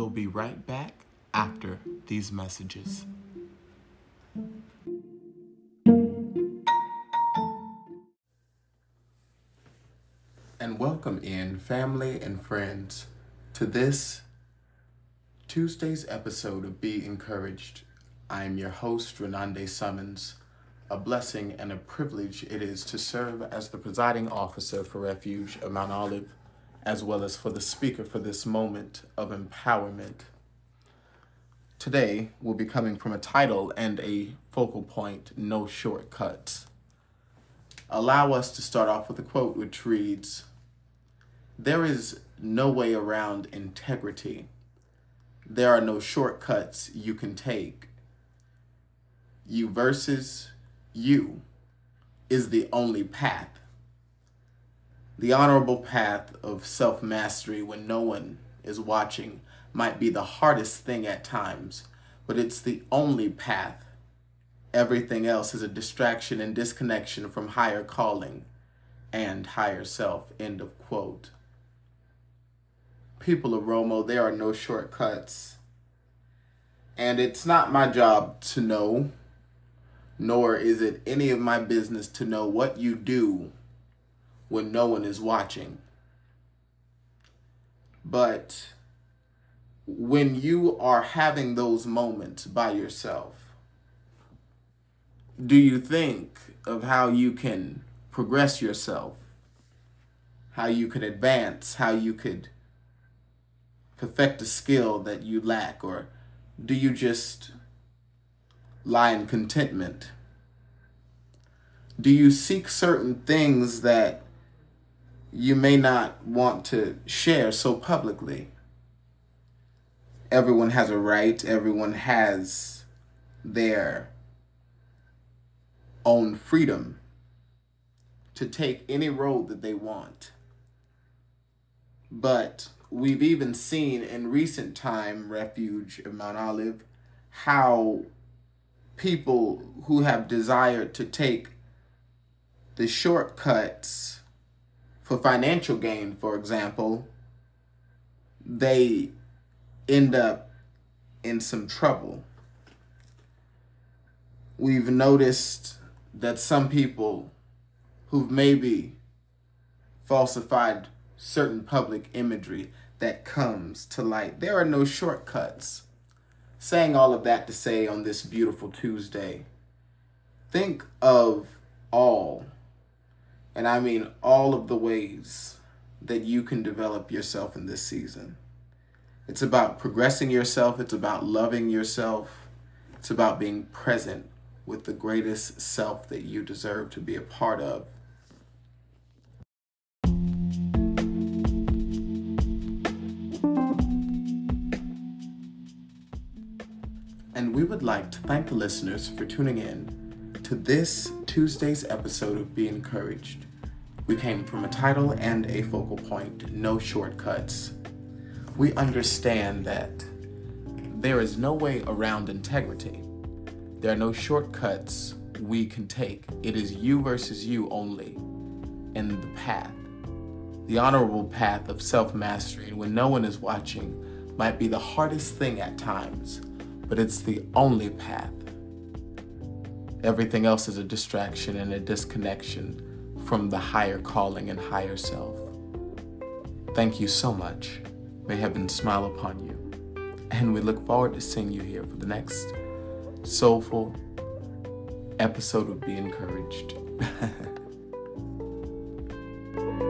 We'll be right back after these messages. And welcome in, family and friends, to this Tuesday's episode of Be Encouraged. I am your host, Renande Summons. A blessing and a privilege it is to serve as the presiding officer for Refuge of Mount Olive, as well as for the speaker for this moment of empowerment. Today, we'll be coming from a title and a focal point No Shortcuts. Allow us to start off with a quote which reads There is no way around integrity. There are no shortcuts you can take. You versus you is the only path. The honorable path of self mastery when no one is watching might be the hardest thing at times, but it's the only path. Everything else is a distraction and disconnection from higher calling and higher self. End of quote. People of Romo, there are no shortcuts. And it's not my job to know nor is it any of my business to know what you do when no one is watching. But when you are having those moments by yourself, do you think of how you can progress yourself, how you could advance, how you could perfect a skill that you lack, or do you just lie in contentment? Do you seek certain things that you may not want to share so publicly? Everyone has a right, everyone has their own freedom to take any road that they want. But we've even seen in recent time, Refuge of Mount Olive, how people who have desired to take the shortcuts for financial gain, for example, they end up in some trouble. We've noticed that some people who've maybe falsified certain public imagery that comes to light, there are no shortcuts saying all of that to say on this beautiful Tuesday, think of all, and I mean all of the ways that you can develop yourself in this season. It's about progressing yourself, it's about loving yourself, it's about being present with the greatest self that you deserve to be a part of. And we would like to thank the listeners for tuning in to this Tuesday's episode of Be Encouraged. We came from a title and a focal point no shortcuts. We understand that there is no way around integrity. There are no shortcuts we can take. It is you versus you only in the path. The honorable path of self mastery, when no one is watching, might be the hardest thing at times, but it's the only path. Everything else is a distraction and a disconnection from the higher calling and higher self. Thank you so much. May heaven smile upon you. And we look forward to seeing you here for the next soulful episode of Be Encouraged.